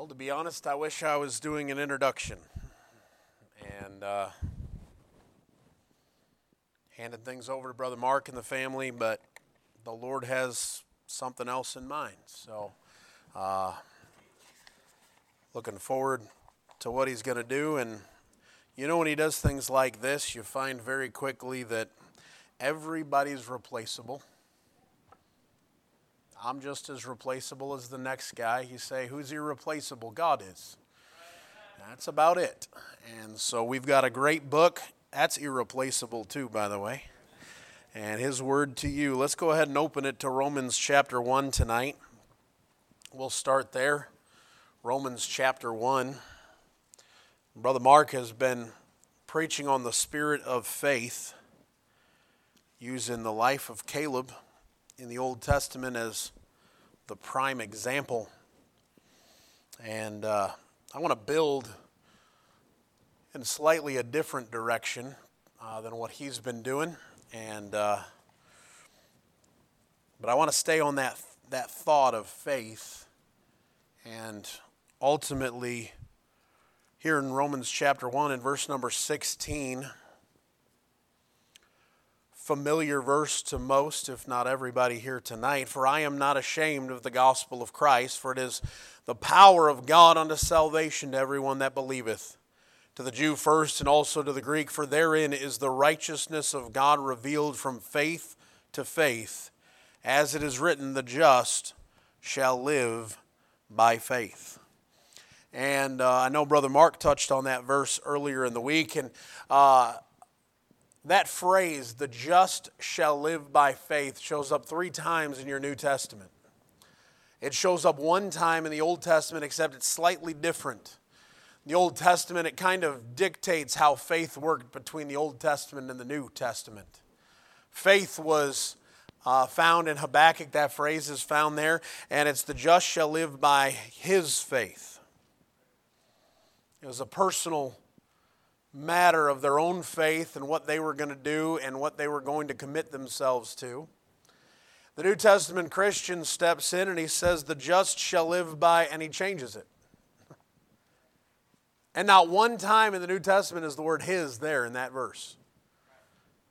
Well, to be honest, I wish I was doing an introduction and uh, handed things over to Brother Mark and the family, but the Lord has something else in mind. So, uh, looking forward to what He's going to do. And you know, when He does things like this, you find very quickly that everybody's replaceable. I'm just as replaceable as the next guy. You say, who's irreplaceable? God is. That's about it. And so we've got a great book. That's irreplaceable, too, by the way. And his word to you. Let's go ahead and open it to Romans chapter 1 tonight. We'll start there. Romans chapter 1. Brother Mark has been preaching on the spirit of faith using the life of Caleb in the Old Testament as the prime example. And uh, I want to build in slightly a different direction uh, than what he's been doing. And uh, but I want to stay on that that thought of faith, and ultimately, here in Romans chapter one and verse number sixteen familiar verse to most, if not everybody here tonight. For I am not ashamed of the gospel of Christ, for it is the power of God unto salvation to everyone that believeth, to the Jew first and also to the Greek, for therein is the righteousness of God revealed from faith to faith. As it is written, the just shall live by faith. And uh, I know Brother Mark touched on that verse earlier in the week, and uh, that phrase, the just shall live by faith, shows up three times in your New Testament. It shows up one time in the Old Testament, except it's slightly different. In the Old Testament, it kind of dictates how faith worked between the Old Testament and the New Testament. Faith was uh, found in Habakkuk, that phrase is found there, and it's the just shall live by his faith. It was a personal matter of their own faith and what they were going to do and what they were going to commit themselves to. The New Testament Christian steps in and he says, The just shall live by, and he changes it. And not one time in the New Testament is the word his there in that verse.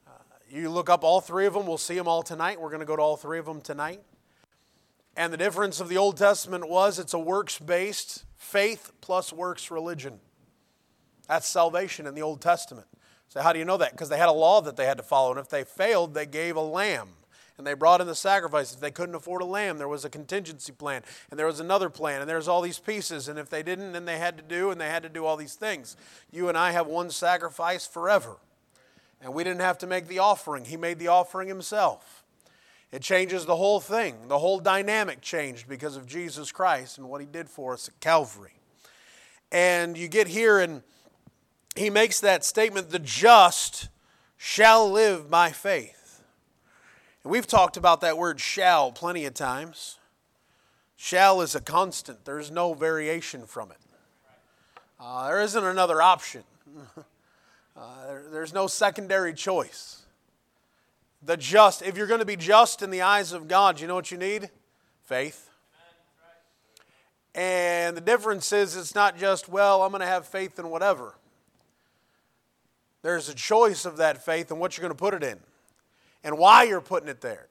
Uh, you look up all three of them, we'll see them all tonight. We're going to go to all three of them tonight. And the difference of the Old Testament was it's a works based faith plus works religion. That's salvation in the Old Testament. So, how do you know that? Because they had a law that they had to follow. And if they failed, they gave a lamb. And they brought in the sacrifice. If they couldn't afford a lamb, there was a contingency plan. And there was another plan. And there's all these pieces. And if they didn't, then they had to do, and they had to do all these things. You and I have one sacrifice forever. And we didn't have to make the offering, He made the offering Himself. It changes the whole thing. The whole dynamic changed because of Jesus Christ and what He did for us at Calvary. And you get here and he makes that statement the just shall live by faith. And we've talked about that word shall plenty of times. Shall is a constant, there's no variation from it. Uh, there isn't another option, uh, there, there's no secondary choice. The just, if you're going to be just in the eyes of God, you know what you need? Faith. And the difference is it's not just, well, I'm going to have faith in whatever. There's a choice of that faith and what you're going to put it in, and why you're putting it there,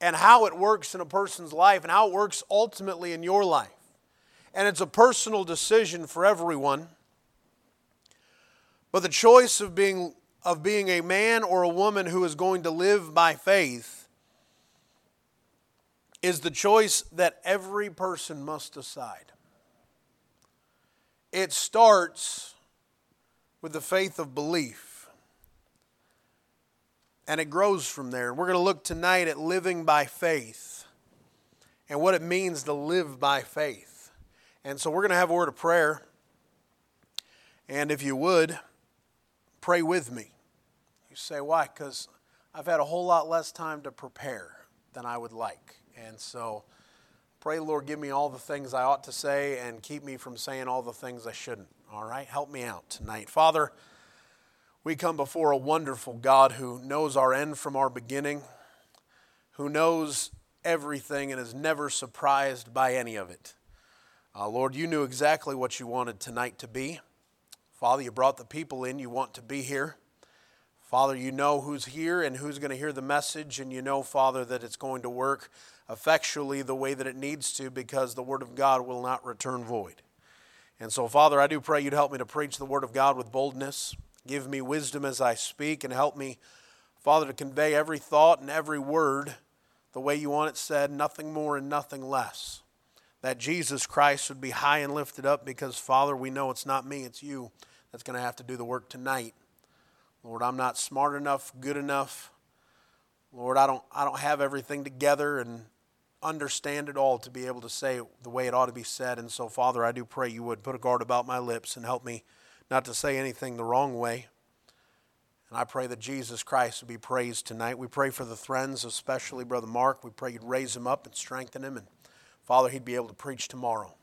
and how it works in a person's life, and how it works ultimately in your life. And it's a personal decision for everyone. But the choice of being, of being a man or a woman who is going to live by faith is the choice that every person must decide. It starts with the faith of belief. And it grows from there. We're going to look tonight at living by faith and what it means to live by faith. And so we're going to have a word of prayer. And if you would, pray with me. You say, why? Because I've had a whole lot less time to prepare than I would like. And so pray, Lord, give me all the things I ought to say and keep me from saying all the things I shouldn't. All right, help me out tonight. Father, we come before a wonderful God who knows our end from our beginning, who knows everything and is never surprised by any of it. Uh, Lord, you knew exactly what you wanted tonight to be. Father, you brought the people in you want to be here. Father, you know who's here and who's going to hear the message, and you know, Father, that it's going to work effectually the way that it needs to because the Word of God will not return void. And so, Father, I do pray you'd help me to preach the Word of God with boldness. Give me wisdom as I speak and help me, Father, to convey every thought and every word the way you want it said, nothing more and nothing less. That Jesus Christ would be high and lifted up because, Father, we know it's not me, it's you that's going to have to do the work tonight. Lord, I'm not smart enough, good enough. Lord, I don't, I don't have everything together and understand it all to be able to say the way it ought to be said. And so, Father, I do pray you would put a guard about my lips and help me not to say anything the wrong way. And I pray that Jesus Christ would be praised tonight. We pray for the friends, especially Brother Mark. We pray you'd raise him up and strengthen him. And Father, he'd be able to preach tomorrow.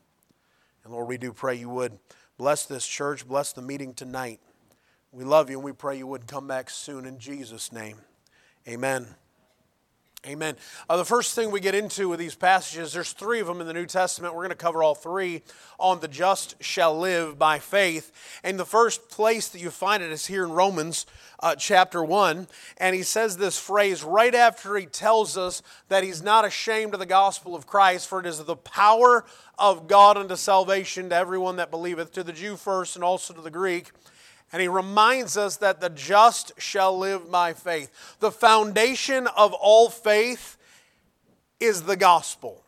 And Lord, we do pray you would bless this church, bless the meeting tonight. We love you and we pray you would come back soon in Jesus' name. Amen. Amen. Uh, the first thing we get into with these passages, there's three of them in the New Testament. We're going to cover all three on the just shall live by faith. And the first place that you find it is here in Romans uh, chapter 1. And he says this phrase right after he tells us that he's not ashamed of the gospel of Christ, for it is the power of God unto salvation to everyone that believeth, to the Jew first and also to the Greek. And he reminds us that the just shall live by faith. The foundation of all faith is the gospel.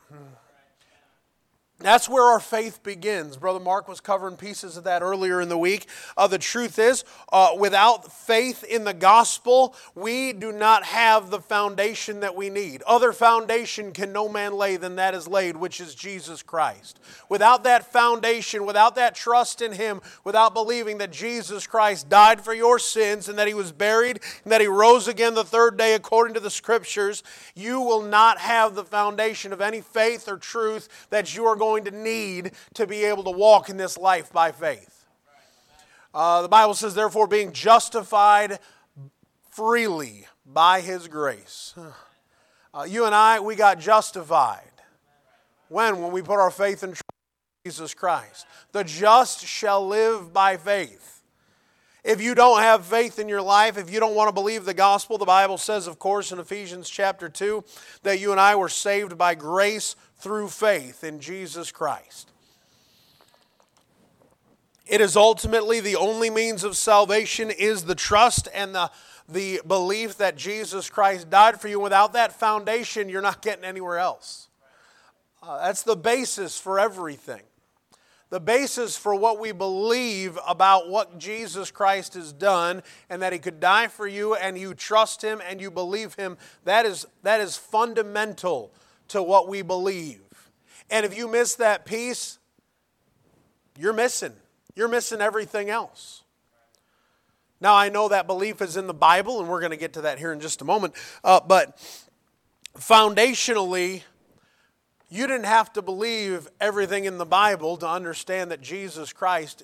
That's where our faith begins. Brother Mark was covering pieces of that earlier in the week. Uh, the truth is, uh, without faith in the gospel, we do not have the foundation that we need. Other foundation can no man lay than that is laid, which is Jesus Christ. Without that foundation, without that trust in Him, without believing that Jesus Christ died for your sins and that He was buried and that He rose again the third day according to the Scriptures, you will not have the foundation of any faith or truth that you are going going to need to be able to walk in this life by faith. Uh, the Bible says, therefore, being justified freely by His grace. Uh, you and I, we got justified. When? When we put our faith in Jesus Christ. The just shall live by faith. If you don't have faith in your life, if you don't want to believe the gospel, the Bible says, of course, in Ephesians chapter 2, that you and I were saved by grace through faith in Jesus Christ. It is ultimately the only means of salvation is the trust and the, the belief that Jesus Christ died for you. Without that foundation, you're not getting anywhere else. Uh, that's the basis for everything. The basis for what we believe about what Jesus Christ has done and that He could die for you and you trust Him and you believe Him, that is, that is fundamental to what we believe. And if you miss that piece, you're missing. You're missing everything else. Now, I know that belief is in the Bible, and we're going to get to that here in just a moment. Uh, but foundationally, you didn't have to believe everything in the Bible to understand that Jesus Christ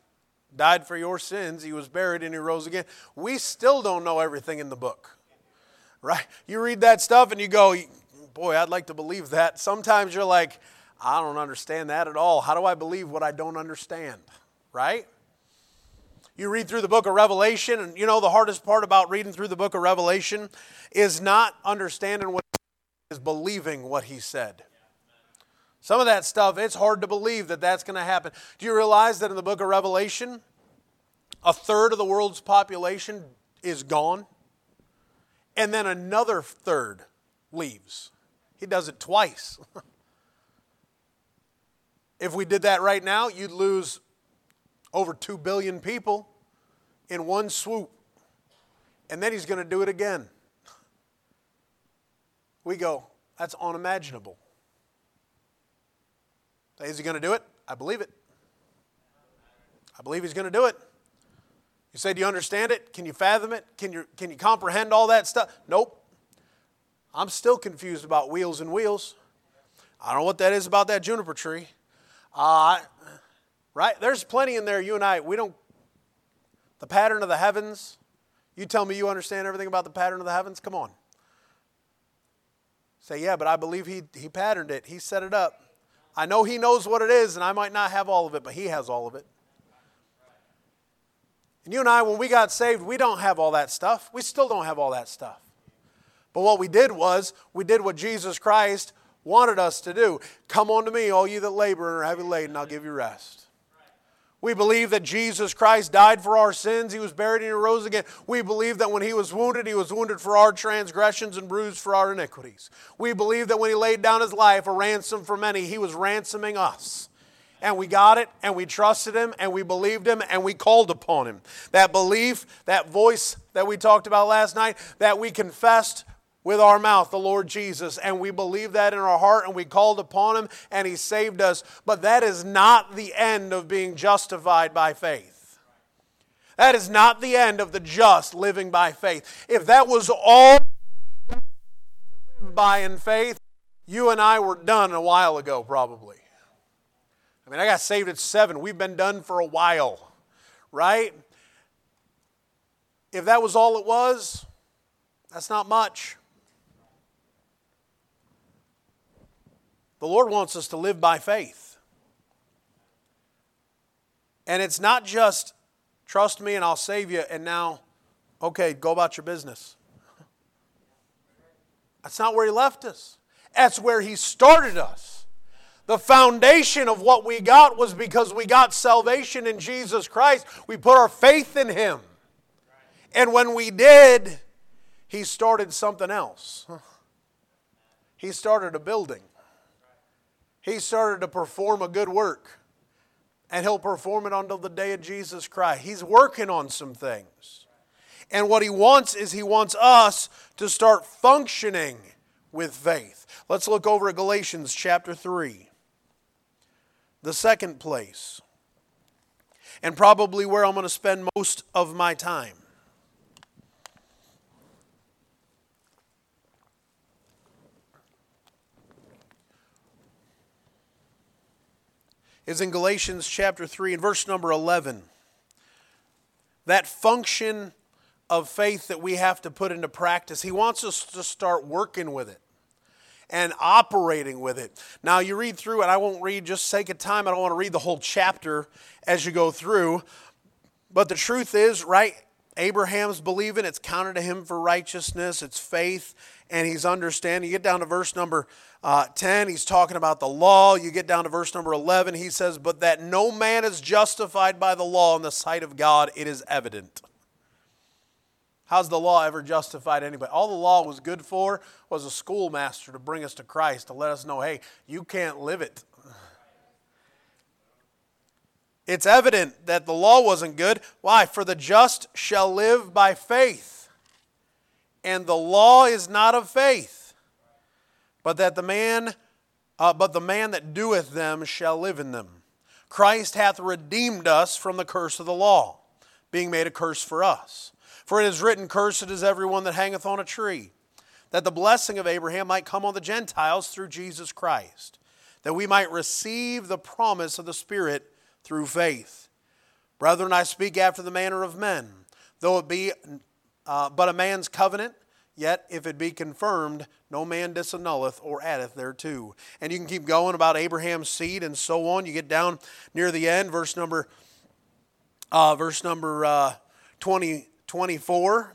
died for your sins, he was buried, and he rose again. We still don't know everything in the book. Right? You read that stuff and you go, boy, I'd like to believe that. Sometimes you're like, I don't understand that at all. How do I believe what I don't understand? Right? You read through the book of Revelation, and you know the hardest part about reading through the book of Revelation is not understanding what is believing what he said. Some of that stuff, it's hard to believe that that's going to happen. Do you realize that in the book of Revelation, a third of the world's population is gone? And then another third leaves. He does it twice. if we did that right now, you'd lose over 2 billion people in one swoop. And then he's going to do it again. We go, that's unimaginable. Is he going to do it? I believe it. I believe he's going to do it. You say, Do you understand it? Can you fathom it? Can you, can you comprehend all that stuff? Nope. I'm still confused about wheels and wheels. I don't know what that is about that juniper tree. Uh, right? There's plenty in there, you and I, we don't, the pattern of the heavens. You tell me you understand everything about the pattern of the heavens? Come on. Say, yeah, but I believe he, he patterned it, he set it up. I know He knows what it is, and I might not have all of it, but He has all of it. And you and I, when we got saved, we don't have all that stuff. We still don't have all that stuff. But what we did was, we did what Jesus Christ wanted us to do. Come unto me, all you that labor and are heavy laden, I'll give you rest. We believe that Jesus Christ died for our sins. He was buried and he rose again. We believe that when he was wounded, he was wounded for our transgressions and bruised for our iniquities. We believe that when he laid down his life, a ransom for many, he was ransoming us. And we got it, and we trusted him, and we believed him, and we called upon him. That belief, that voice that we talked about last night, that we confessed with our mouth the Lord Jesus, and we believe that in our heart, and we called upon Him, and He saved us. But that is not the end of being justified by faith. That is not the end of the just living by faith. If that was all by in faith, you and I were done a while ago, probably. I mean, I got saved at seven. We've been done for a while, right? If that was all it was, that's not much. The Lord wants us to live by faith. And it's not just trust me and I'll save you, and now, okay, go about your business. That's not where He left us, that's where He started us. The foundation of what we got was because we got salvation in Jesus Christ. We put our faith in Him. And when we did, He started something else. He started a building he started to perform a good work. And he'll perform it until the day of Jesus Christ. He's working on some things. And what he wants is he wants us to start functioning with faith. Let's look over at Galatians chapter 3. The second place, and probably where I'm going to spend most of my time. Is in Galatians chapter 3 and verse number 11. That function of faith that we have to put into practice, he wants us to start working with it and operating with it. Now, you read through it, I won't read just sake of time, I don't want to read the whole chapter as you go through. But the truth is, right, Abraham's believing, it's counted to him for righteousness, it's faith, and he's understanding. You get down to verse number uh, 10, he's talking about the law. You get down to verse number 11, he says, But that no man is justified by the law in the sight of God, it is evident. How's the law ever justified anybody? All the law was good for was a schoolmaster to bring us to Christ, to let us know, hey, you can't live it. It's evident that the law wasn't good. Why? For the just shall live by faith. And the law is not of faith but that the man uh, but the man that doeth them shall live in them. Christ hath redeemed us from the curse of the law, being made a curse for us. For it is written, Cursed is everyone that hangeth on a tree, that the blessing of Abraham might come on the Gentiles through Jesus Christ, that we might receive the promise of the Spirit through faith. Brethren, I speak after the manner of men, though it be uh, but a man's covenant Yet, if it be confirmed, no man disannulleth or addeth thereto. And you can keep going about Abraham's seed and so on. You get down near the end, verse number, uh, verse number uh, 20, 24.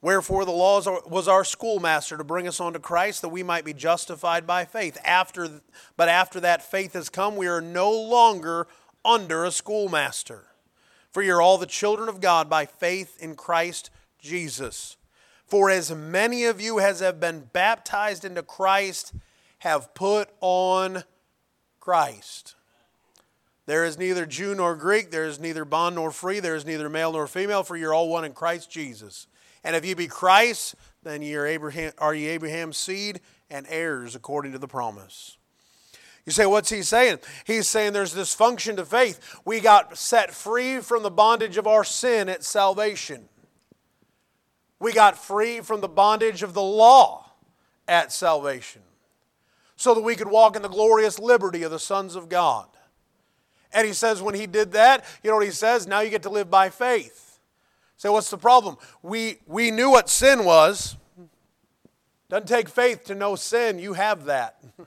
Wherefore the law was our schoolmaster to bring us unto Christ, that we might be justified by faith. After, but after that faith has come, we are no longer under a schoolmaster. For you're all the children of God by faith in Christ Jesus. For as many of you as have been baptized into Christ have put on Christ. There is neither Jew nor Greek, there is neither bond nor free, there is neither male nor female, for you're all one in Christ Jesus. And if you be Christ, then ye are, Abraham, are ye Abraham's seed and heirs according to the promise. You say, what's he saying? He's saying there's this function to faith. We got set free from the bondage of our sin at salvation. We got free from the bondage of the law at salvation so that we could walk in the glorious liberty of the sons of God. And he says, when he did that, you know what he says? Now you get to live by faith. Say, so what's the problem? We, we knew what sin was. Doesn't take faith to know sin. You have that.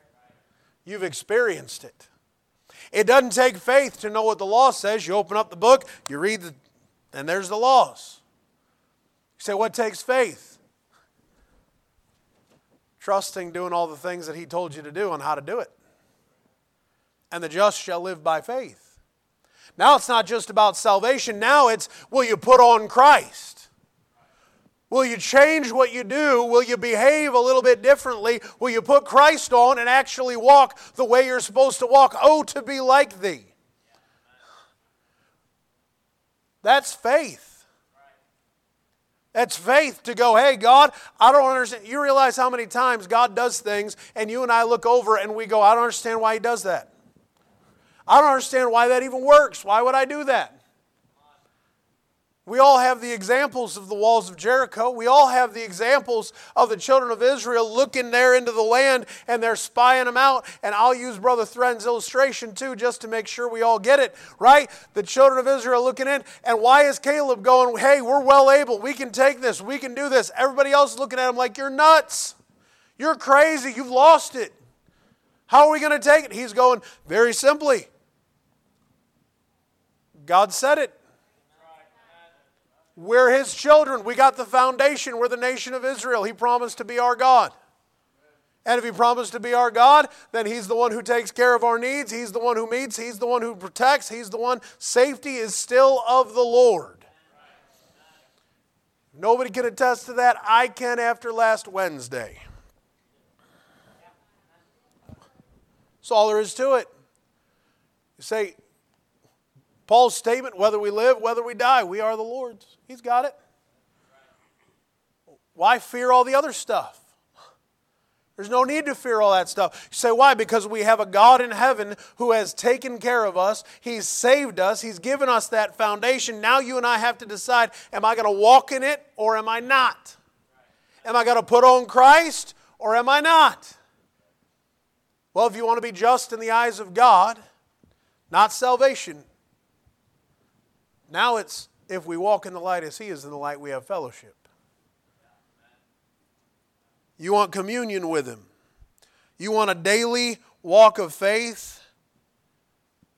You've experienced it. It doesn't take faith to know what the law says. You open up the book, you read the, and there's the laws. Say, what takes faith? Trusting, doing all the things that He told you to do and how to do it. And the just shall live by faith. Now it's not just about salvation, now it's will you put on Christ? Will you change what you do? Will you behave a little bit differently? Will you put Christ on and actually walk the way you're supposed to walk? Oh, to be like thee. That's faith. That's faith to go, hey, God, I don't understand. You realize how many times God does things, and you and I look over and we go, I don't understand why He does that. I don't understand why that even works. Why would I do that? We all have the examples of the walls of Jericho. We all have the examples of the children of Israel looking there into the land and they're spying them out. And I'll use Brother Thren's illustration too, just to make sure we all get it, right? The children of Israel looking in. And why is Caleb going, hey, we're well able. We can take this. We can do this. Everybody else is looking at him like, you're nuts. You're crazy. You've lost it. How are we going to take it? He's going, very simply. God said it. We're His children. We got the foundation. We're the nation of Israel. He promised to be our God. And if He promised to be our God, then He's the one who takes care of our needs. He's the one who meets. He's the one who protects. He's the one. Safety is still of the Lord. Nobody can attest to that. I can after last Wednesday. That's all there is to it. You say, Paul's statement whether we live, whether we die, we are the Lord's. He's got it. Why fear all the other stuff? There's no need to fear all that stuff. You say, why? Because we have a God in heaven who has taken care of us. He's saved us. He's given us that foundation. Now you and I have to decide am I going to walk in it or am I not? Am I going to put on Christ or am I not? Well, if you want to be just in the eyes of God, not salvation, now it's if we walk in the light as He is in the light, we have fellowship. You want communion with Him. You want a daily walk of faith,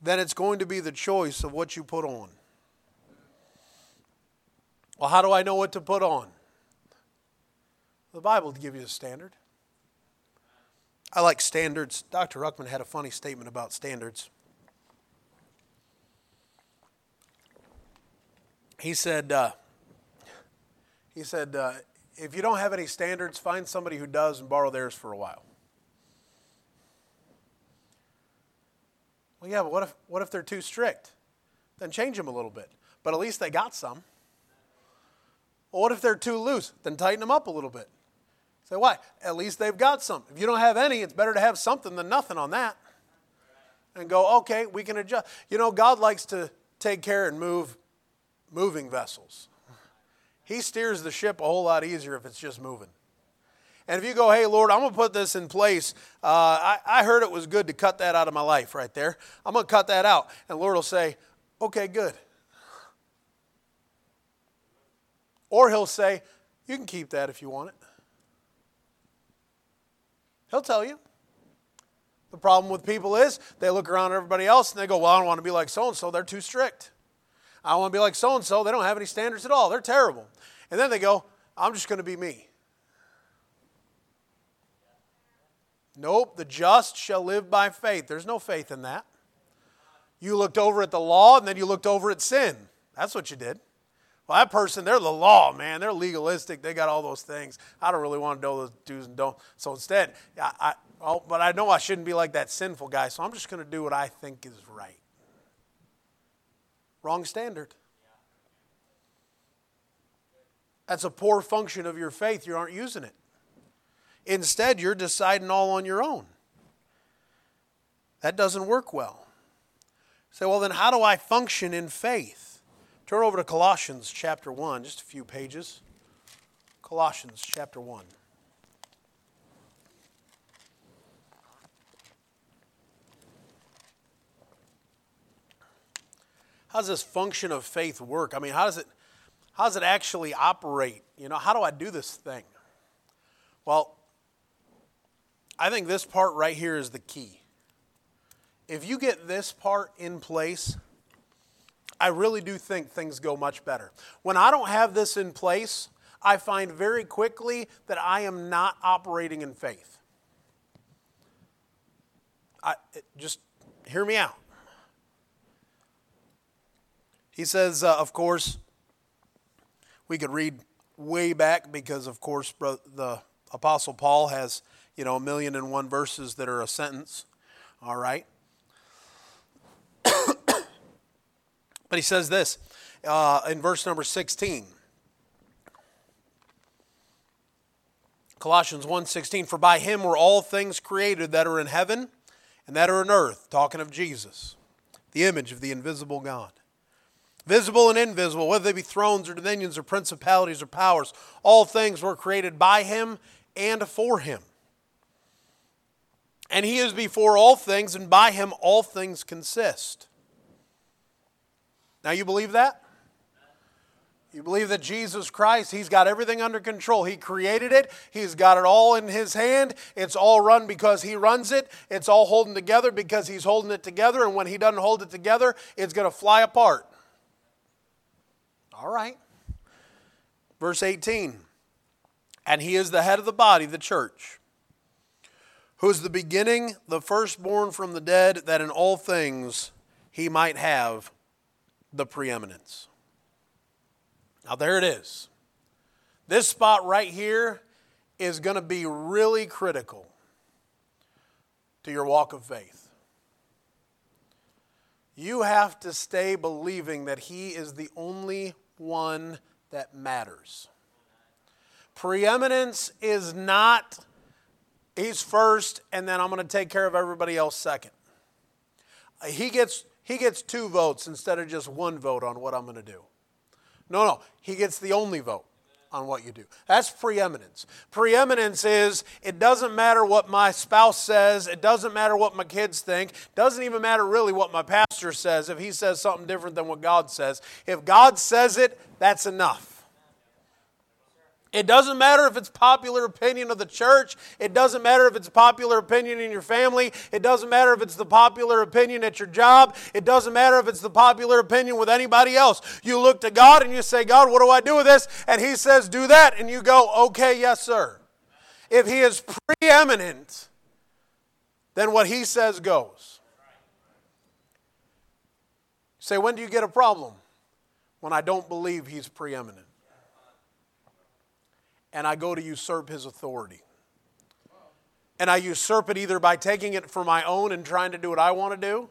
then it's going to be the choice of what you put on. Well, how do I know what to put on? The Bible gives you a standard. I like standards. Dr. Ruckman had a funny statement about standards. He said, uh, he said, uh, if you don't have any standards, find somebody who does and borrow theirs for a while. Well, yeah, but what if, what if they're too strict? Then change them a little bit. But at least they got some. Well, what if they're too loose? Then tighten them up a little bit. Say, why? At least they've got some. If you don't have any, it's better to have something than nothing on that. And go, okay, we can adjust. You know, God likes to take care and move moving vessels. He steers the ship a whole lot easier if it's just moving. And if you go, hey, Lord, I'm going to put this in place, uh, I, I heard it was good to cut that out of my life right there. I'm going to cut that out. And Lord will say, okay, good. Or he'll say, you can keep that if you want it. He'll tell you. The problem with people is they look around at everybody else and they go, well, I don't want to be like so and so. They're too strict. I want to be like so and so. They don't have any standards at all. They're terrible. And then they go, I'm just going to be me. Nope, the just shall live by faith. There's no faith in that. You looked over at the law and then you looked over at sin. That's what you did. Well, that person, they're the law, man. They're legalistic. They got all those things. I don't really want to know those do's and don'ts. So instead, I, I, oh, but I know I shouldn't be like that sinful guy, so I'm just going to do what I think is right. Wrong standard. That's a poor function of your faith. You aren't using it. Instead, you're deciding all on your own. That doesn't work well. Say, well, then how do I function in faith? Turn over to Colossians chapter 1, just a few pages. Colossians chapter 1. How does this function of faith work? I mean, how does it how does it actually operate? You know, how do I do this thing? Well, I think this part right here is the key. if you get this part in place, I really do think things go much better. When I don't have this in place, I find very quickly that I am not operating in faith. I, just hear me out. He says, uh, of course, we could read way back because, of course, the Apostle Paul has, you know, a million and one verses that are a sentence. All right. but he says this uh, in verse number 16. Colossians 1:16 for by him were all things created that are in heaven and that are in earth talking of Jesus the image of the invisible God visible and invisible whether they be thrones or dominions or principalities or powers all things were created by him and for him and he is before all things and by him all things consist now you believe that you believe that Jesus Christ, He's got everything under control. He created it, He's got it all in His hand. It's all run because He runs it. It's all holding together because He's holding it together. And when He doesn't hold it together, it's going to fly apart. All right. Verse 18 And He is the head of the body, the church, who is the beginning, the firstborn from the dead, that in all things He might have the preeminence. Now, there it is. This spot right here is going to be really critical to your walk of faith. You have to stay believing that He is the only one that matters. Preeminence is not He's first, and then I'm going to take care of everybody else second. He gets, he gets two votes instead of just one vote on what I'm going to do. No, no. He gets the only vote on what you do. That's preeminence. Preeminence is it doesn't matter what my spouse says, it doesn't matter what my kids think, doesn't even matter really what my pastor says if he says something different than what God says. If God says it, that's enough. It doesn't matter if it's popular opinion of the church. It doesn't matter if it's popular opinion in your family. It doesn't matter if it's the popular opinion at your job. It doesn't matter if it's the popular opinion with anybody else. You look to God and you say, God, what do I do with this? And He says, do that. And you go, okay, yes, sir. If He is preeminent, then what He says goes. say, when do you get a problem? When I don't believe He's preeminent and I go to usurp his authority. And I usurp it either by taking it for my own and trying to do what I want to do,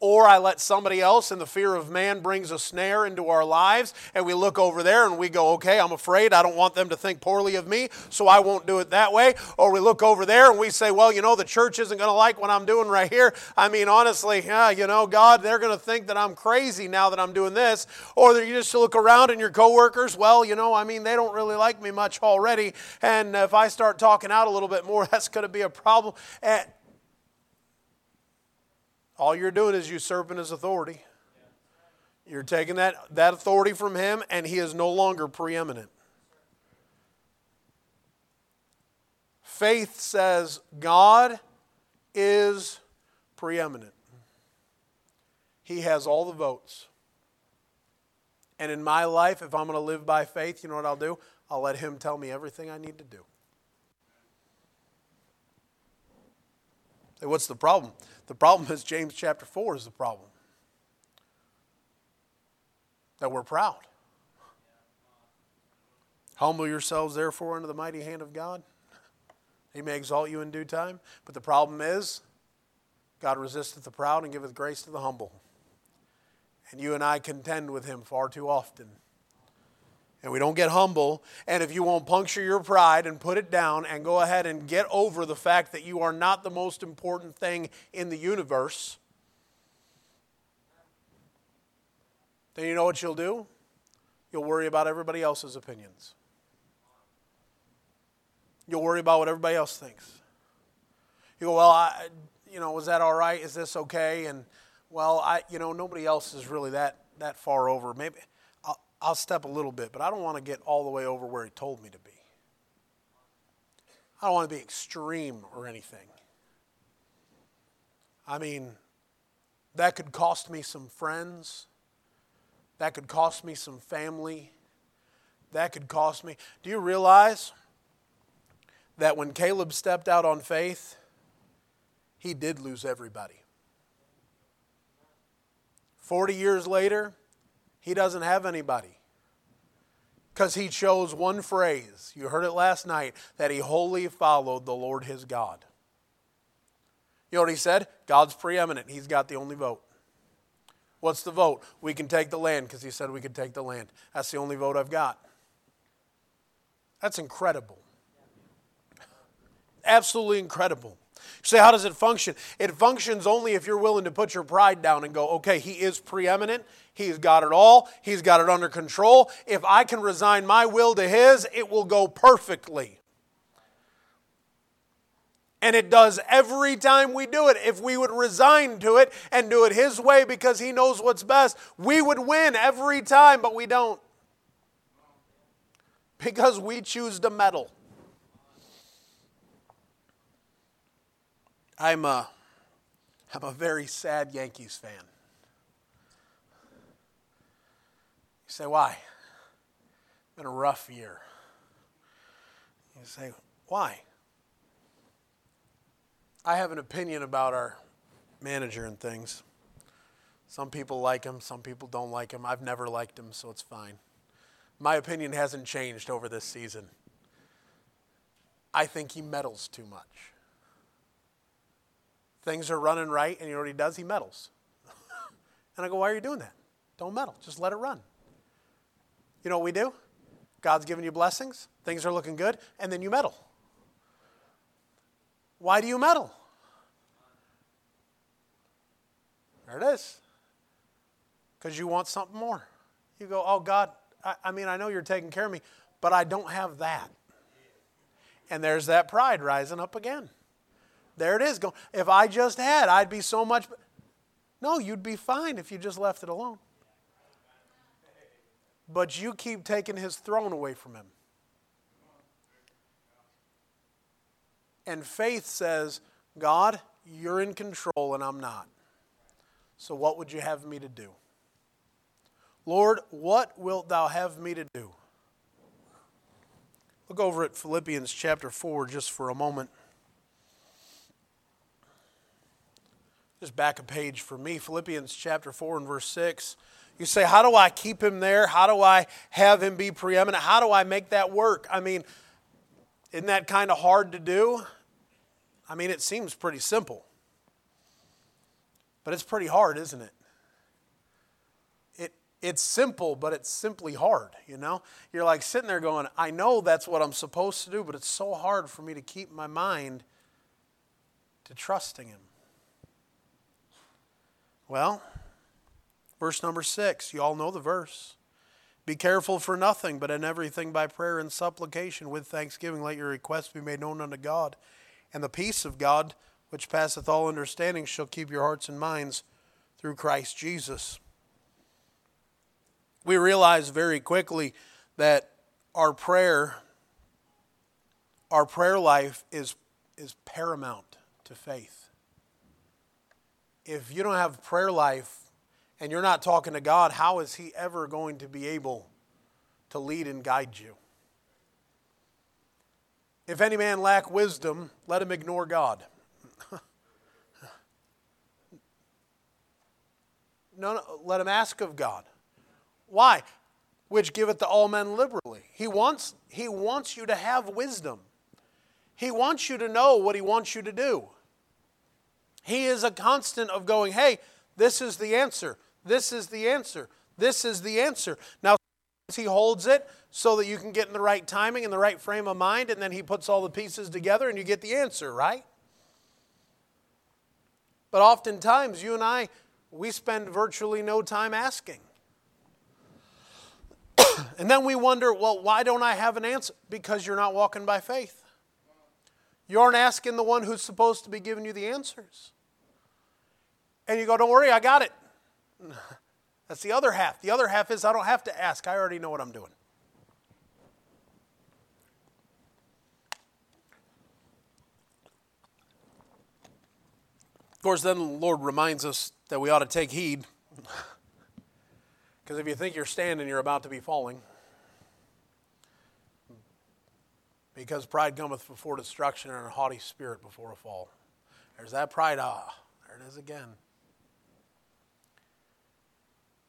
or I let somebody else, and the fear of man brings a snare into our lives, and we look over there and we go, okay, I'm afraid. I don't want them to think poorly of me, so I won't do it that way. Or we look over there and we say, well, you know, the church isn't going to like what I'm doing right here. I mean, honestly, yeah, you know, God, they're going to think that I'm crazy now that I'm doing this. Or you just look around and your coworkers, well, you know, I mean, they don't really like me much already. And if I start talking out a little bit more, that's going to be a problem. And all you're doing is usurping his authority. You're taking that, that authority from him, and he is no longer preeminent. Faith says God is preeminent, He has all the votes. And in my life, if I'm going to live by faith, you know what I'll do? I'll let Him tell me everything I need to do. What's the problem? The problem is James chapter 4 is the problem. That we're proud. Humble yourselves, therefore, under the mighty hand of God. He may exalt you in due time. But the problem is, God resisteth the proud and giveth grace to the humble. And you and I contend with him far too often and we don't get humble, and if you won't puncture your pride and put it down and go ahead and get over the fact that you are not the most important thing in the universe, then you know what you'll do? You'll worry about everybody else's opinions. You'll worry about what everybody else thinks. You go, well, I, you know, was that all right? Is this okay? And well, I, you know, nobody else is really that that far over. Maybe I'll step a little bit, but I don't want to get all the way over where he told me to be. I don't want to be extreme or anything. I mean, That could cost me some friends. That could cost me some family. That could cost me. Do you realize that when Caleb stepped out on faith, he did lose everybody? 40 years later, he doesn't have anybody because he chose one phrase. You heard it last night that he wholly followed the Lord his God. You know what he said? God's preeminent. He's got the only vote. What's the vote? We can take the land because he said we could take the land. That's the only vote I've got. That's incredible. Absolutely incredible. You say, how does it function? It functions only if you're willing to put your pride down and go, okay, he is preeminent. He's got it all. He's got it under control. If I can resign my will to his, it will go perfectly. And it does every time we do it. If we would resign to it and do it His way because He knows what's best, we would win every time, but we don't. Because we choose to meddle. I'm a, I'm a very sad Yankees fan. You say, why? It's been a rough year. You say, why? I have an opinion about our manager and things. Some people like him, some people don't like him. I've never liked him, so it's fine. My opinion hasn't changed over this season. I think he meddles too much. Things are running right, and you know what he does? He meddles. and I go, Why are you doing that? Don't meddle, just let it run. You know what we do? God's giving you blessings, things are looking good, and then you meddle. Why do you meddle? There it is. Because you want something more. You go, oh, God, I, I mean, I know you're taking care of me, but I don't have that. And there's that pride rising up again. There it is. If I just had, I'd be so much. No, you'd be fine if you just left it alone. But you keep taking his throne away from him. And faith says, God, you're in control and I'm not. So what would you have me to do? Lord, what wilt thou have me to do? Look over at Philippians chapter 4 just for a moment. Just back a page for me. Philippians chapter 4 and verse 6. You say, How do I keep him there? How do I have him be preeminent? How do I make that work? I mean, isn't that kind of hard to do? I mean, it seems pretty simple. But it's pretty hard, isn't it? It it's simple, but it's simply hard, you know? You're like sitting there going, I know that's what I'm supposed to do, but it's so hard for me to keep my mind to trusting him. Well, verse number 6, you all know the verse. Be careful for nothing, but in everything by prayer and supplication with thanksgiving, let your requests be made known unto God. And the peace of God, which passeth all understanding, shall keep your hearts and minds through Christ Jesus. We realize very quickly that our prayer, our prayer life is, is paramount to faith. If you don't have prayer life, and you're not talking to God, how is He ever going to be able to lead and guide you? If any man lack wisdom, let him ignore God. no, no, let him ask of God. Why? Which giveth to all men liberally. He wants, he wants you to have wisdom. He wants you to know what he wants you to do. He is a constant of going, hey, this is the answer. This is the answer. This is the answer. Now, he holds it so that you can get in the right timing and the right frame of mind, and then he puts all the pieces together and you get the answer, right? But oftentimes, you and I, we spend virtually no time asking. and then we wonder, well, why don't I have an answer? Because you're not walking by faith. You aren't asking the one who's supposed to be giving you the answers. And you go, don't worry, I got it. That's the other half. The other half is I don't have to ask, I already know what I'm doing. Of course, then the Lord reminds us that we ought to take heed. Because if you think you're standing, you're about to be falling. Because pride cometh before destruction and a haughty spirit before a fall. There's that pride. Ah, there it is again.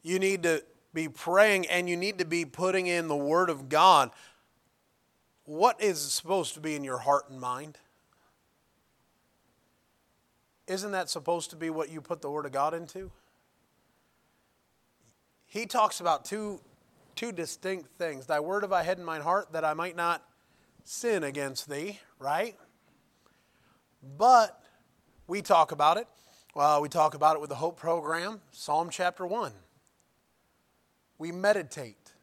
You need to be praying and you need to be putting in the Word of God. What is supposed to be in your heart and mind? Isn't that supposed to be what you put the Word of God into? He talks about two, two distinct things. Thy word have I hid in mine heart that I might not sin against thee, right? But we talk about it. Well, we talk about it with the Hope Program, Psalm chapter 1. We meditate.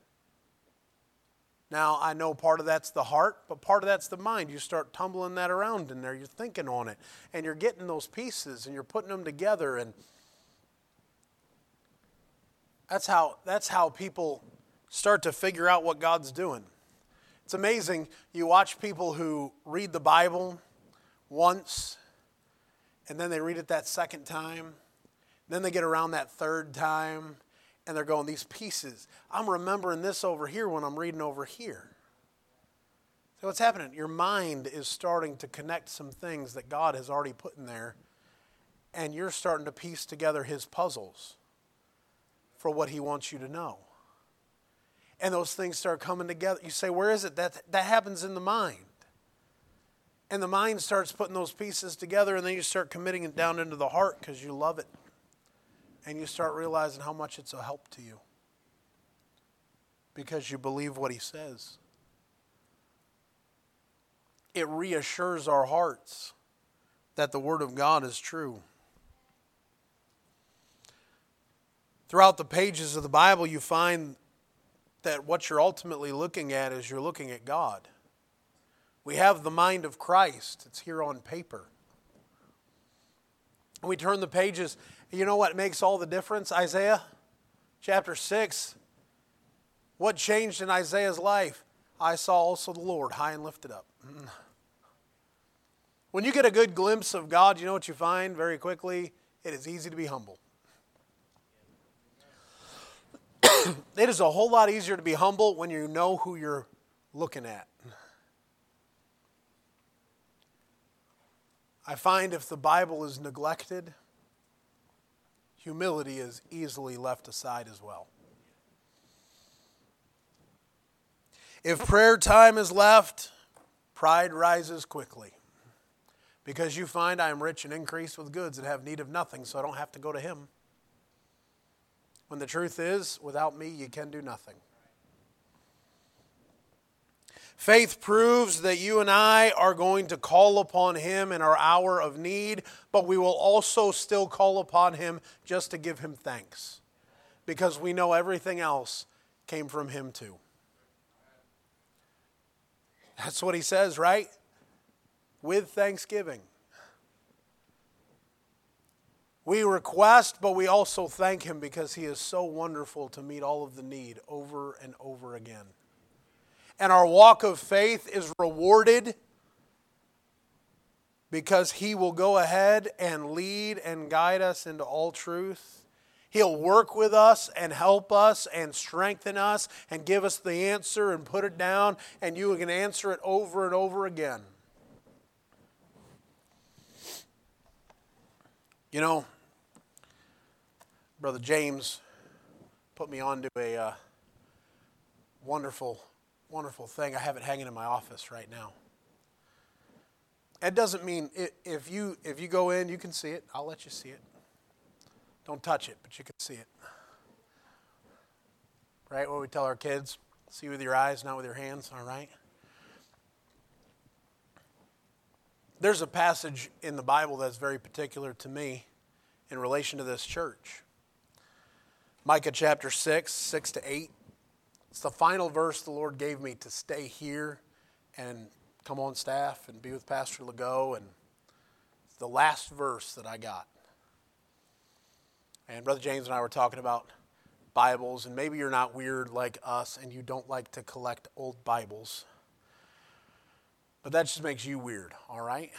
Now, I know part of that's the heart, but part of that's the mind. You start tumbling that around in there, you're thinking on it, and you're getting those pieces and you're putting them together. And that's how, that's how people start to figure out what God's doing. It's amazing. You watch people who read the Bible once, and then they read it that second time, then they get around that third time, and they're going, These pieces, I'm remembering this over here when I'm reading over here. So, what's happening? Your mind is starting to connect some things that God has already put in there, and you're starting to piece together His puzzles for what He wants you to know. And those things start coming together. You say, Where is it? That, that happens in the mind. And the mind starts putting those pieces together, and then you start committing it down into the heart because you love it and you start realizing how much it's a help to you because you believe what he says. It reassures our hearts that the Word of God is true. Throughout the pages of the Bible, you find that what you're ultimately looking at is you're looking at God. We have the mind of Christ, it's here on paper. We turn the pages you know what makes all the difference? Isaiah chapter 6. What changed in Isaiah's life? I saw also the Lord high and lifted up. Mm. When you get a good glimpse of God, you know what you find very quickly? It is easy to be humble. it is a whole lot easier to be humble when you know who you're looking at. I find if the Bible is neglected, humility is easily left aside as well. If prayer time is left, pride rises quickly. Because you find I am rich and increased with goods and have need of nothing, so I don't have to go to him. When the truth is, without me, you can do nothing. Faith proves that you and I are going to call upon Him in our hour of need, but we will also still call upon Him just to give Him thanks because we know everything else came from Him too. That's what He says, right? With thanksgiving. We request, but we also thank Him because He is so wonderful to meet all of the need over and over again and our walk of faith is rewarded because He will go ahead and lead and guide us into all truth. He'll work with us and help us and strengthen us and give us the answer and put it down, and you can answer it over and over again. You know, Brother James put me on to a uh, wonderful wonderful thing. I have it hanging in my office right now. It doesn't mean if you if you go in, you can see it. I'll let you see it. Don't touch it, but you can see it. Right? What we tell our kids: see with your eyes, not with your hands. All right. There's a passage in the Bible that's very particular to me in relation to this church. Micah chapter 6, 6 to 8. It's the final verse the Lord gave me to stay here and come on staff and be with Pastor Legault, and it's the last verse that I got. And Brother James and I were talking about Bibles, and maybe you're not weird like us and you don't like to collect old Bibles. But that just makes you weird, all right?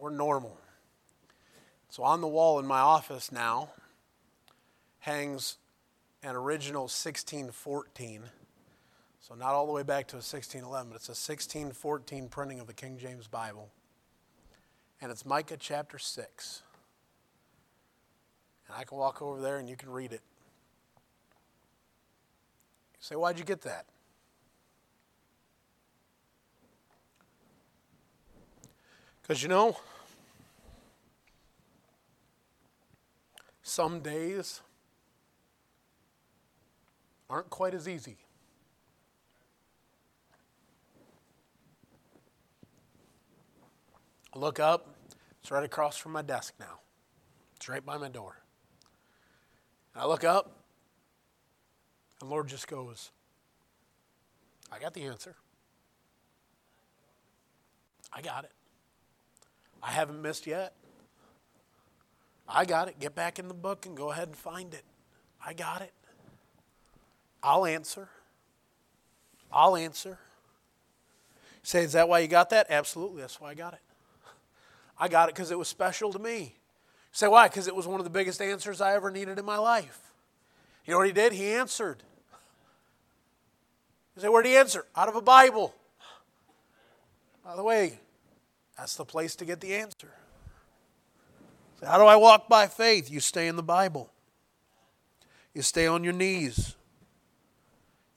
We're normal. So on the wall in my office now hangs an original 1614. So not all the way back to a 1611, but it's a 1614 printing of the King James Bible. And it's Micah chapter 6. And I can walk over there and you can read it. You say, why'd you get that? Because you know, some days aren't quite as easy. Look up, it's right across from my desk now. It's right by my door. I look up, and Lord just goes, I got the answer. I got it. I haven't missed yet. I got it. Get back in the book and go ahead and find it. I got it. I'll answer. I'll answer. say, is that why you got that? Absolutely, that's why I got it. I got it because it was special to me. say, why? Because it was one of the biggest answers I ever needed in my life. You know what he did? He answered. You say, where'd he answer? Out of a Bible. By the way, that's the place to get the answer. How do I walk by faith? You stay in the Bible. You stay on your knees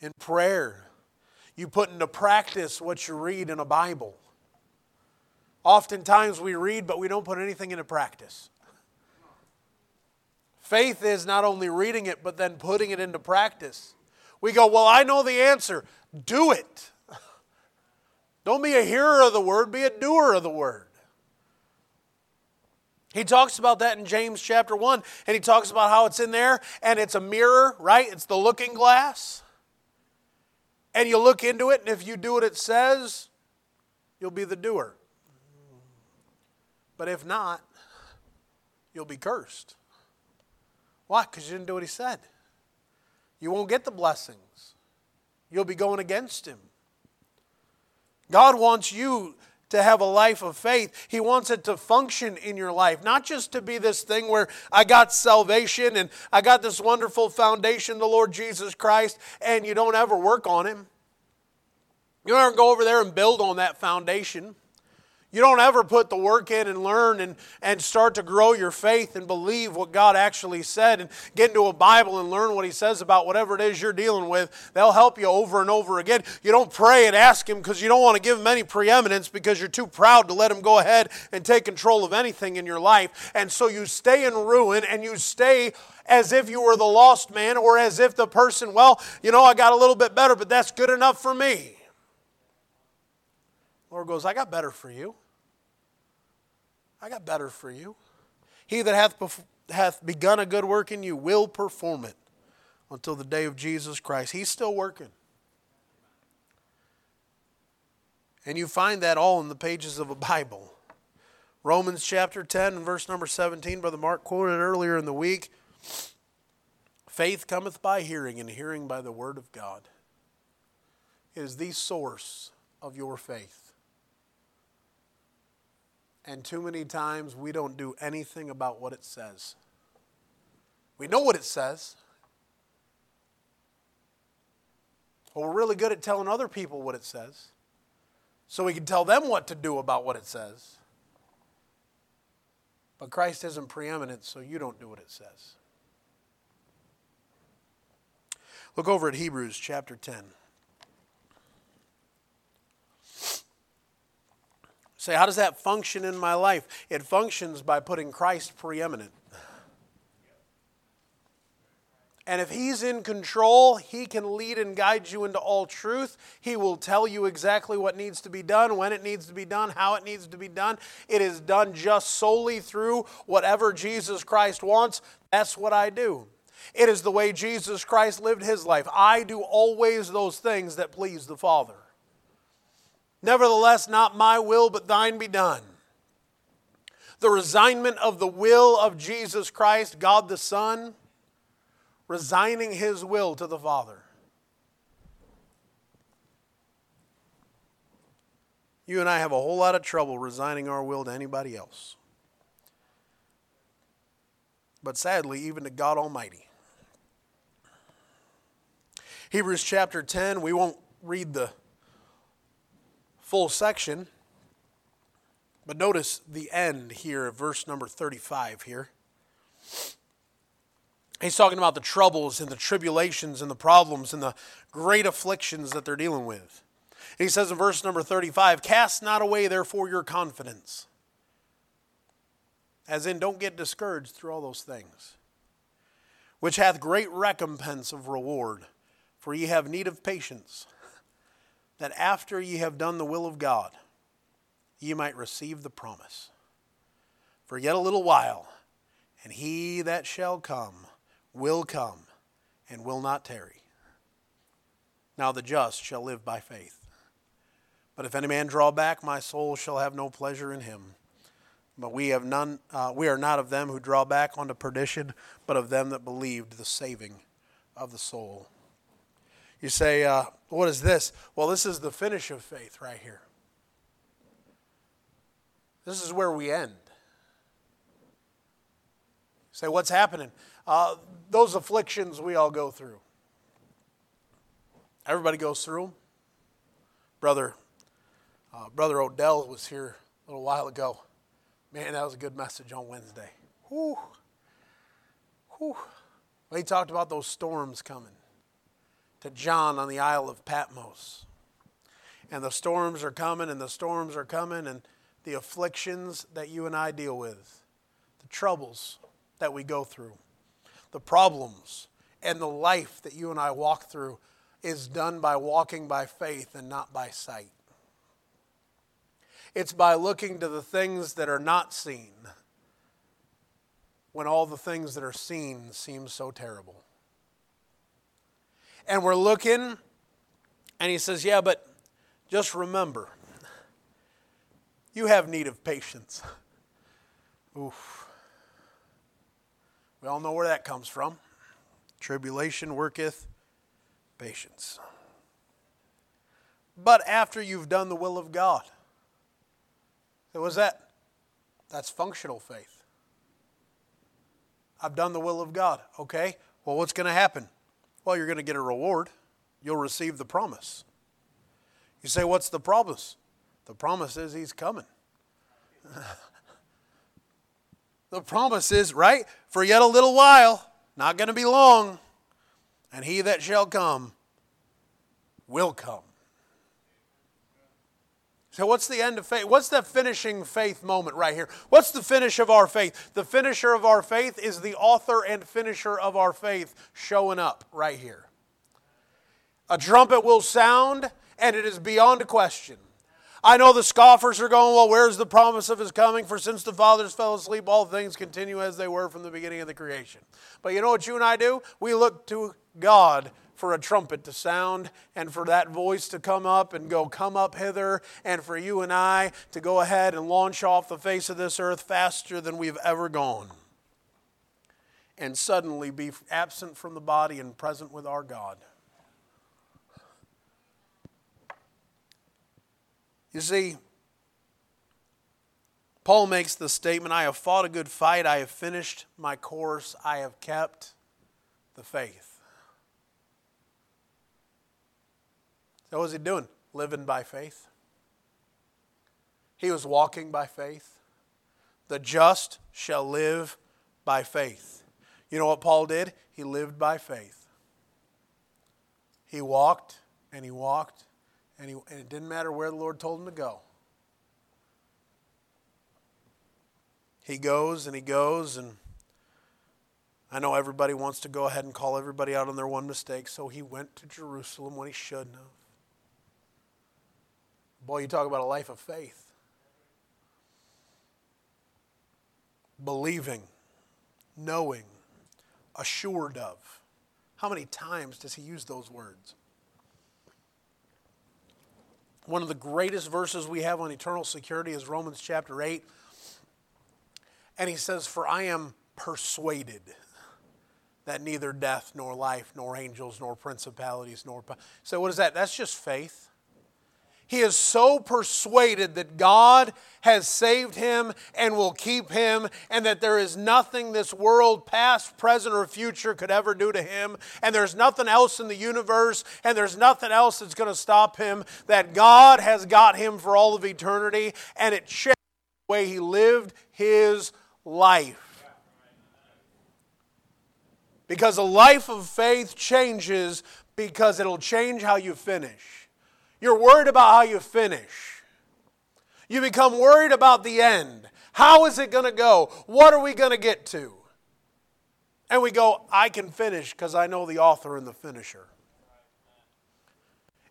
in prayer. You put into practice what you read in a Bible. Oftentimes we read, but we don't put anything into practice. Faith is not only reading it, but then putting it into practice. We go, Well, I know the answer. Do it. Don't be a hearer of the word, be a doer of the word. He talks about that in James chapter 1, and he talks about how it's in there and it's a mirror, right? It's the looking glass. And you look into it, and if you do what it says, you'll be the doer. But if not, you'll be cursed. Why? Because you didn't do what he said. You won't get the blessings. You'll be going against him. God wants you to have a life of faith. He wants it to function in your life, not just to be this thing where I got salvation and I got this wonderful foundation, the Lord Jesus Christ, and you don't ever work on Him. You don't ever go over there and build on that foundation. You don't ever put the work in and learn and, and start to grow your faith and believe what God actually said and get into a Bible and learn what He says about whatever it is you're dealing with. They'll help you over and over again. You don't pray and ask Him because you don't want to give Him any preeminence because you're too proud to let Him go ahead and take control of anything in your life. And so you stay in ruin and you stay as if you were the lost man or as if the person, well, you know, I got a little bit better, but that's good enough for me. Lord goes, I got better for you. I got better for you. He that hath, hath begun a good work in you will perform it until the day of Jesus Christ. He's still working. And you find that all in the pages of a Bible. Romans chapter 10 and verse number 17, Brother Mark quoted earlier in the week. Faith cometh by hearing, and hearing by the word of God. It is the source of your faith. And too many times we don't do anything about what it says. We know what it says. But we're really good at telling other people what it says. So we can tell them what to do about what it says. But Christ isn't preeminent, so you don't do what it says. Look over at Hebrews chapter 10. Say, how does that function in my life? It functions by putting Christ preeminent. And if He's in control, He can lead and guide you into all truth. He will tell you exactly what needs to be done, when it needs to be done, how it needs to be done. It is done just solely through whatever Jesus Christ wants. That's what I do. It is the way Jesus Christ lived His life. I do always those things that please the Father. Nevertheless, not my will, but thine be done. The resignment of the will of Jesus Christ, God the Son, resigning his will to the Father. You and I have a whole lot of trouble resigning our will to anybody else. but sadly, even to God Almighty. Hebrews chapter 10, we won't read the full section, but notice the end here of verse number 35 here. He's talking about the troubles and the tribulations and the problems and the great afflictions that they're dealing with. He says in verse number 35 Cast not away, therefore, your confidence. As in, don't get discouraged through all those things, which hath great recompense of reward. For ye have need of patience, that after ye have done the will of God, ye might receive the promise. For yet a little while, and he that shall come will come and will not tarry. Now the just shall live by faith. But if any man draw back, my soul shall have no pleasure in him. But we have none. Uh, we are not of them who draw back unto perdition, but of them that believed the saving of the soul. You say, uh, what is this? Well, this is the finish of faith right here. This is where we end. Say, what's happening? Uh, those afflictions we all go through. Everybody goes through them. Brother, uh, Brother Odell was here a little while ago. Man, that was a good message on Wednesday. Whew. Whew. He talked about those storms coming to John on the Isle of Patmos. And the storms are coming, and the storms are coming, and the afflictions that you and I deal with, the troubles that we go through, the problems, and the life that you and I walk through is done by walking by faith and not by sight. It's by looking to the things that are not seen when all the things that are seen seem so terrible and we're looking, and he says, Yeah, but just remember, you have need of patience. Oof. We all know where that comes from. Tribulation worketh patience. But after you've done the will of God, so was that? That's functional faith. I've done the will of God. Okay, well, what's going to happen? Well, you're going to get a reward. You'll receive the promise. You say, What's the promise? The promise is He's coming. the promise is, right? For yet a little while, not going to be long, and He that shall come will come. So, what's the end of faith? What's the finishing faith moment right here? What's the finish of our faith? The finisher of our faith is the author and finisher of our faith showing up right here. A trumpet will sound, and it is beyond a question. I know the scoffers are going, Well, where's the promise of his coming? For since the fathers fell asleep, all things continue as they were from the beginning of the creation. But you know what you and I do? We look to God for a trumpet to sound and for that voice to come up and go, Come up hither, and for you and I to go ahead and launch off the face of this earth faster than we've ever gone. And suddenly be absent from the body and present with our God. You see, Paul makes the statement I have fought a good fight, I have finished my course, I have kept the faith. What was he doing? Living by faith. He was walking by faith. The just shall live by faith. You know what Paul did? He lived by faith. He walked and he walked, and, he, and it didn't matter where the Lord told him to go. He goes and he goes, and I know everybody wants to go ahead and call everybody out on their one mistake, so he went to Jerusalem when he shouldn't have. Boy, you talk about a life of faith. Believing, knowing, assured of. How many times does he use those words? One of the greatest verses we have on eternal security is Romans chapter 8. And he says, For I am persuaded that neither death, nor life, nor angels, nor principalities, nor. So, what is that? That's just faith. He is so persuaded that God has saved him and will keep him, and that there is nothing this world, past, present, or future, could ever do to him, and there's nothing else in the universe, and there's nothing else that's going to stop him, that God has got him for all of eternity, and it changed the way he lived his life. Because a life of faith changes because it'll change how you finish. You're worried about how you finish. You become worried about the end. How is it going to go? What are we going to get to? And we go, I can finish because I know the author and the finisher.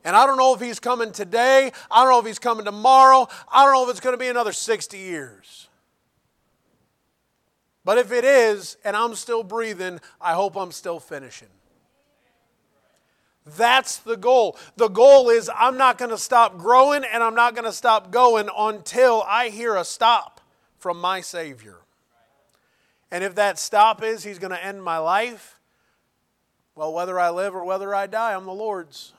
And I don't know if he's coming today. I don't know if he's coming tomorrow. I don't know if it's going to be another 60 years. But if it is, and I'm still breathing, I hope I'm still finishing. That's the goal. The goal is I'm not going to stop growing and I'm not going to stop going until I hear a stop from my Savior. And if that stop is He's going to end my life, well, whether I live or whether I die, I'm the Lord's.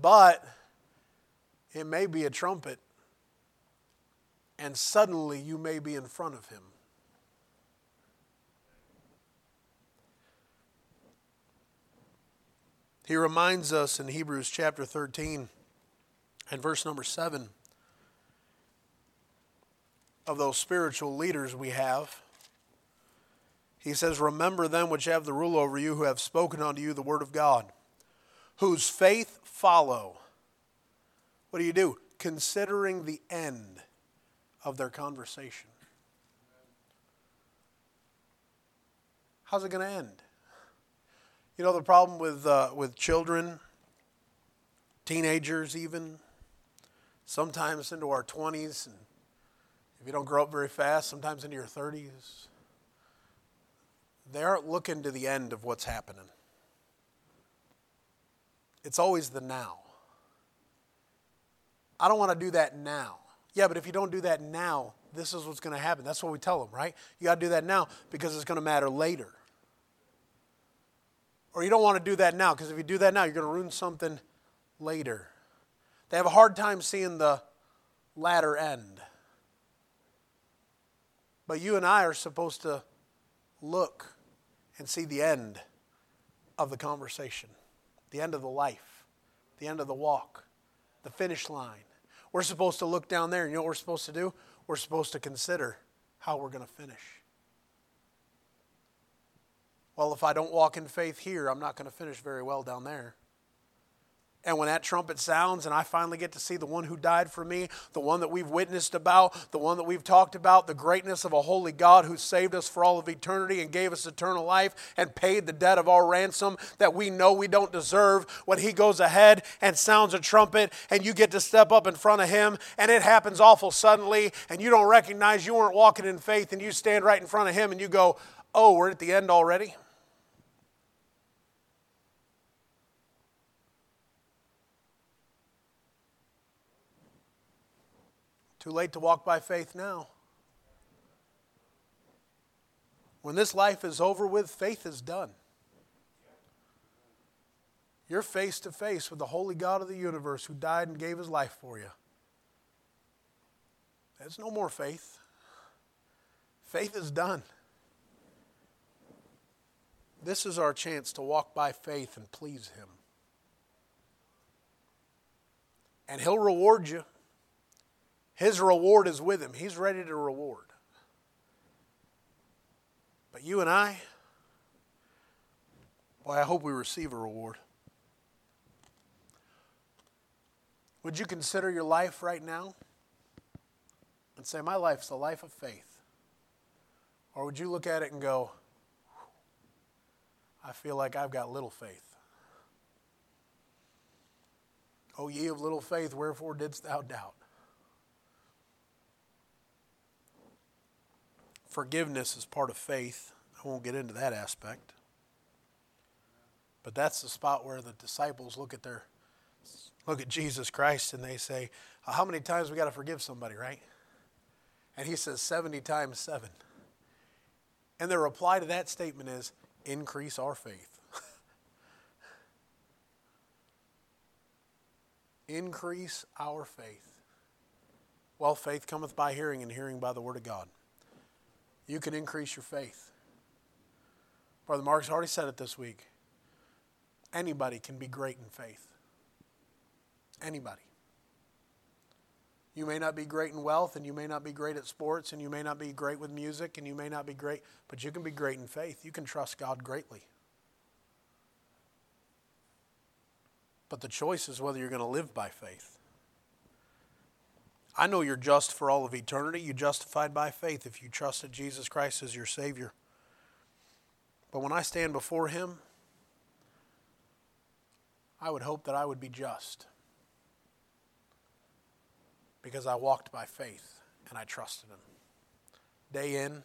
But it may be a trumpet, and suddenly you may be in front of Him. He reminds us in Hebrews chapter 13 and verse number 7 of those spiritual leaders we have. He says, Remember them which have the rule over you, who have spoken unto you the word of God, whose faith follow. What do you do? Considering the end of their conversation. How's it going to end? You know, the problem with, uh, with children, teenagers even, sometimes into our 20s, and if you don't grow up very fast, sometimes into your 30s, they aren't looking to the end of what's happening. It's always the now. I don't want to do that now. Yeah, but if you don't do that now, this is what's going to happen. That's what we tell them, right? You got to do that now because it's going to matter later. Or you don't want to do that now, because if you do that now, you're going to ruin something later. They have a hard time seeing the latter end. But you and I are supposed to look and see the end of the conversation, the end of the life, the end of the walk, the finish line. We're supposed to look down there, and you know what we're supposed to do? We're supposed to consider how we're going to finish well, if I don't walk in faith here, I'm not going to finish very well down there. And when that trumpet sounds and I finally get to see the one who died for me, the one that we've witnessed about, the one that we've talked about, the greatness of a holy God who saved us for all of eternity and gave us eternal life and paid the debt of our ransom that we know we don't deserve, when he goes ahead and sounds a trumpet and you get to step up in front of him and it happens awful suddenly and you don't recognize you weren't walking in faith and you stand right in front of him and you go, oh, we're at the end already? Too late to walk by faith now. When this life is over with, faith is done. You're face to face with the holy God of the universe who died and gave his life for you. There's no more faith. Faith is done. This is our chance to walk by faith and please him. And he'll reward you. His reward is with him. He's ready to reward. But you and I, boy, I hope we receive a reward. Would you consider your life right now and say, My life's a life of faith? Or would you look at it and go, I feel like I've got little faith? O ye of little faith, wherefore didst thou doubt? Forgiveness is part of faith. I won't get into that aspect. But that's the spot where the disciples look at their look at Jesus Christ and they say, uh, How many times we got to forgive somebody, right? And he says 70 times 7. And their reply to that statement is, Increase our faith. increase our faith. Well, faith cometh by hearing, and hearing by the Word of God. You can increase your faith. Brother Mark's already said it this week. Anybody can be great in faith. Anybody. You may not be great in wealth, and you may not be great at sports, and you may not be great with music, and you may not be great, but you can be great in faith. You can trust God greatly. But the choice is whether you're going to live by faith. I know you're just for all of eternity. You're justified by faith if you trusted Jesus Christ as your Savior. But when I stand before Him, I would hope that I would be just because I walked by faith and I trusted Him day in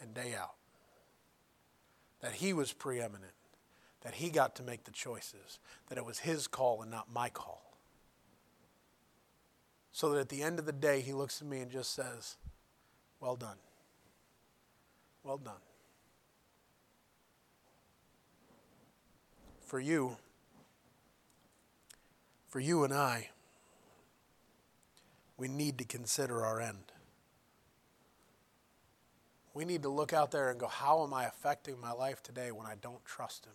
and day out. That He was preeminent, that He got to make the choices, that it was His call and not my call. So that at the end of the day, He looks at me and just says, Well done. Well done. For you, for you and I, we need to consider our end. We need to look out there and go, how am I affecting my life today when I don't trust Him?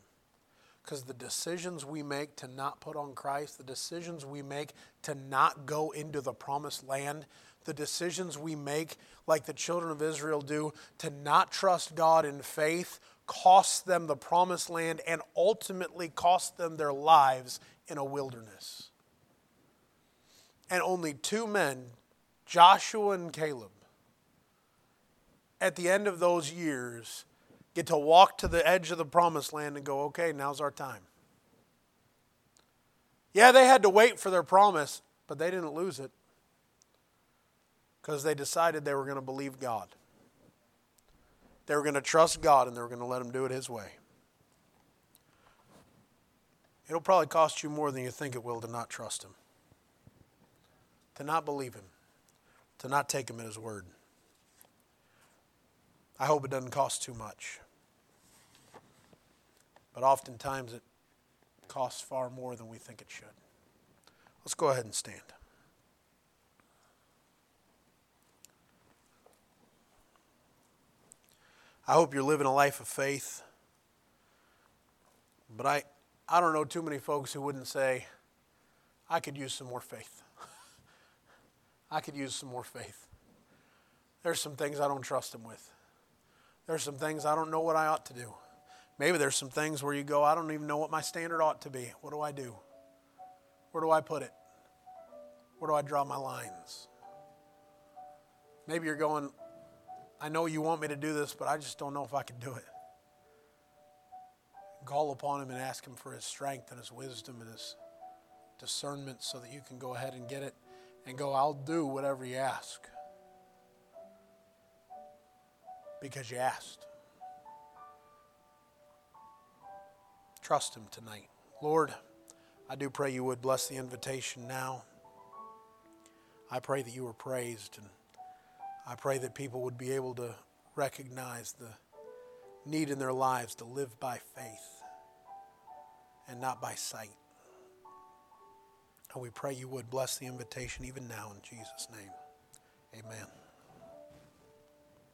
Because the decisions we make to not put on Christ, the decisions we make to not go into the promised land, the decisions we make, like the children of Israel do, to not trust God in faith, cost them the promised land and ultimately cost them their lives in a wilderness and only two men, Joshua and Caleb, at the end of those years, get to walk to the edge of the promised land and go, okay, now's our time. Yeah, they had to wait for their promise, but they didn't lose it because they decided they were going to believe God. They were going to trust God and they were going to let Him do it His way. It'll probably cost you more than you think it will to not trust Him to not believe him, to not take him at his word. I hope it doesn't cost too much. But oftentimes it costs far more than we think it should. Let's go ahead and stand. I hope you're living a life of faith. But I, I don't know too many folks who wouldn't say, I could use some more faith. I could use some more faith. There's some things I don't trust Him with. There's some things I don't know what I ought to do. Maybe there's some things where you go, I don't even know what my standard ought to be. What do I do? Where do I put it? Where do I draw my lines? Maybe you're going, I know you want me to do this, but I just don't know if I can do it. Call upon Him and ask Him for His strength and His wisdom and His discernment so that you can go ahead and get it and go, I'll do whatever you ask. Because you asked. Trust Him tonight. Lord, I do pray you would bless the invitation now. I pray that you were praised, and I pray that people would be able to recognize the need in their lives to live by faith and not by sight. And we pray you would bless the invitation even now in Jesus' name. Amen.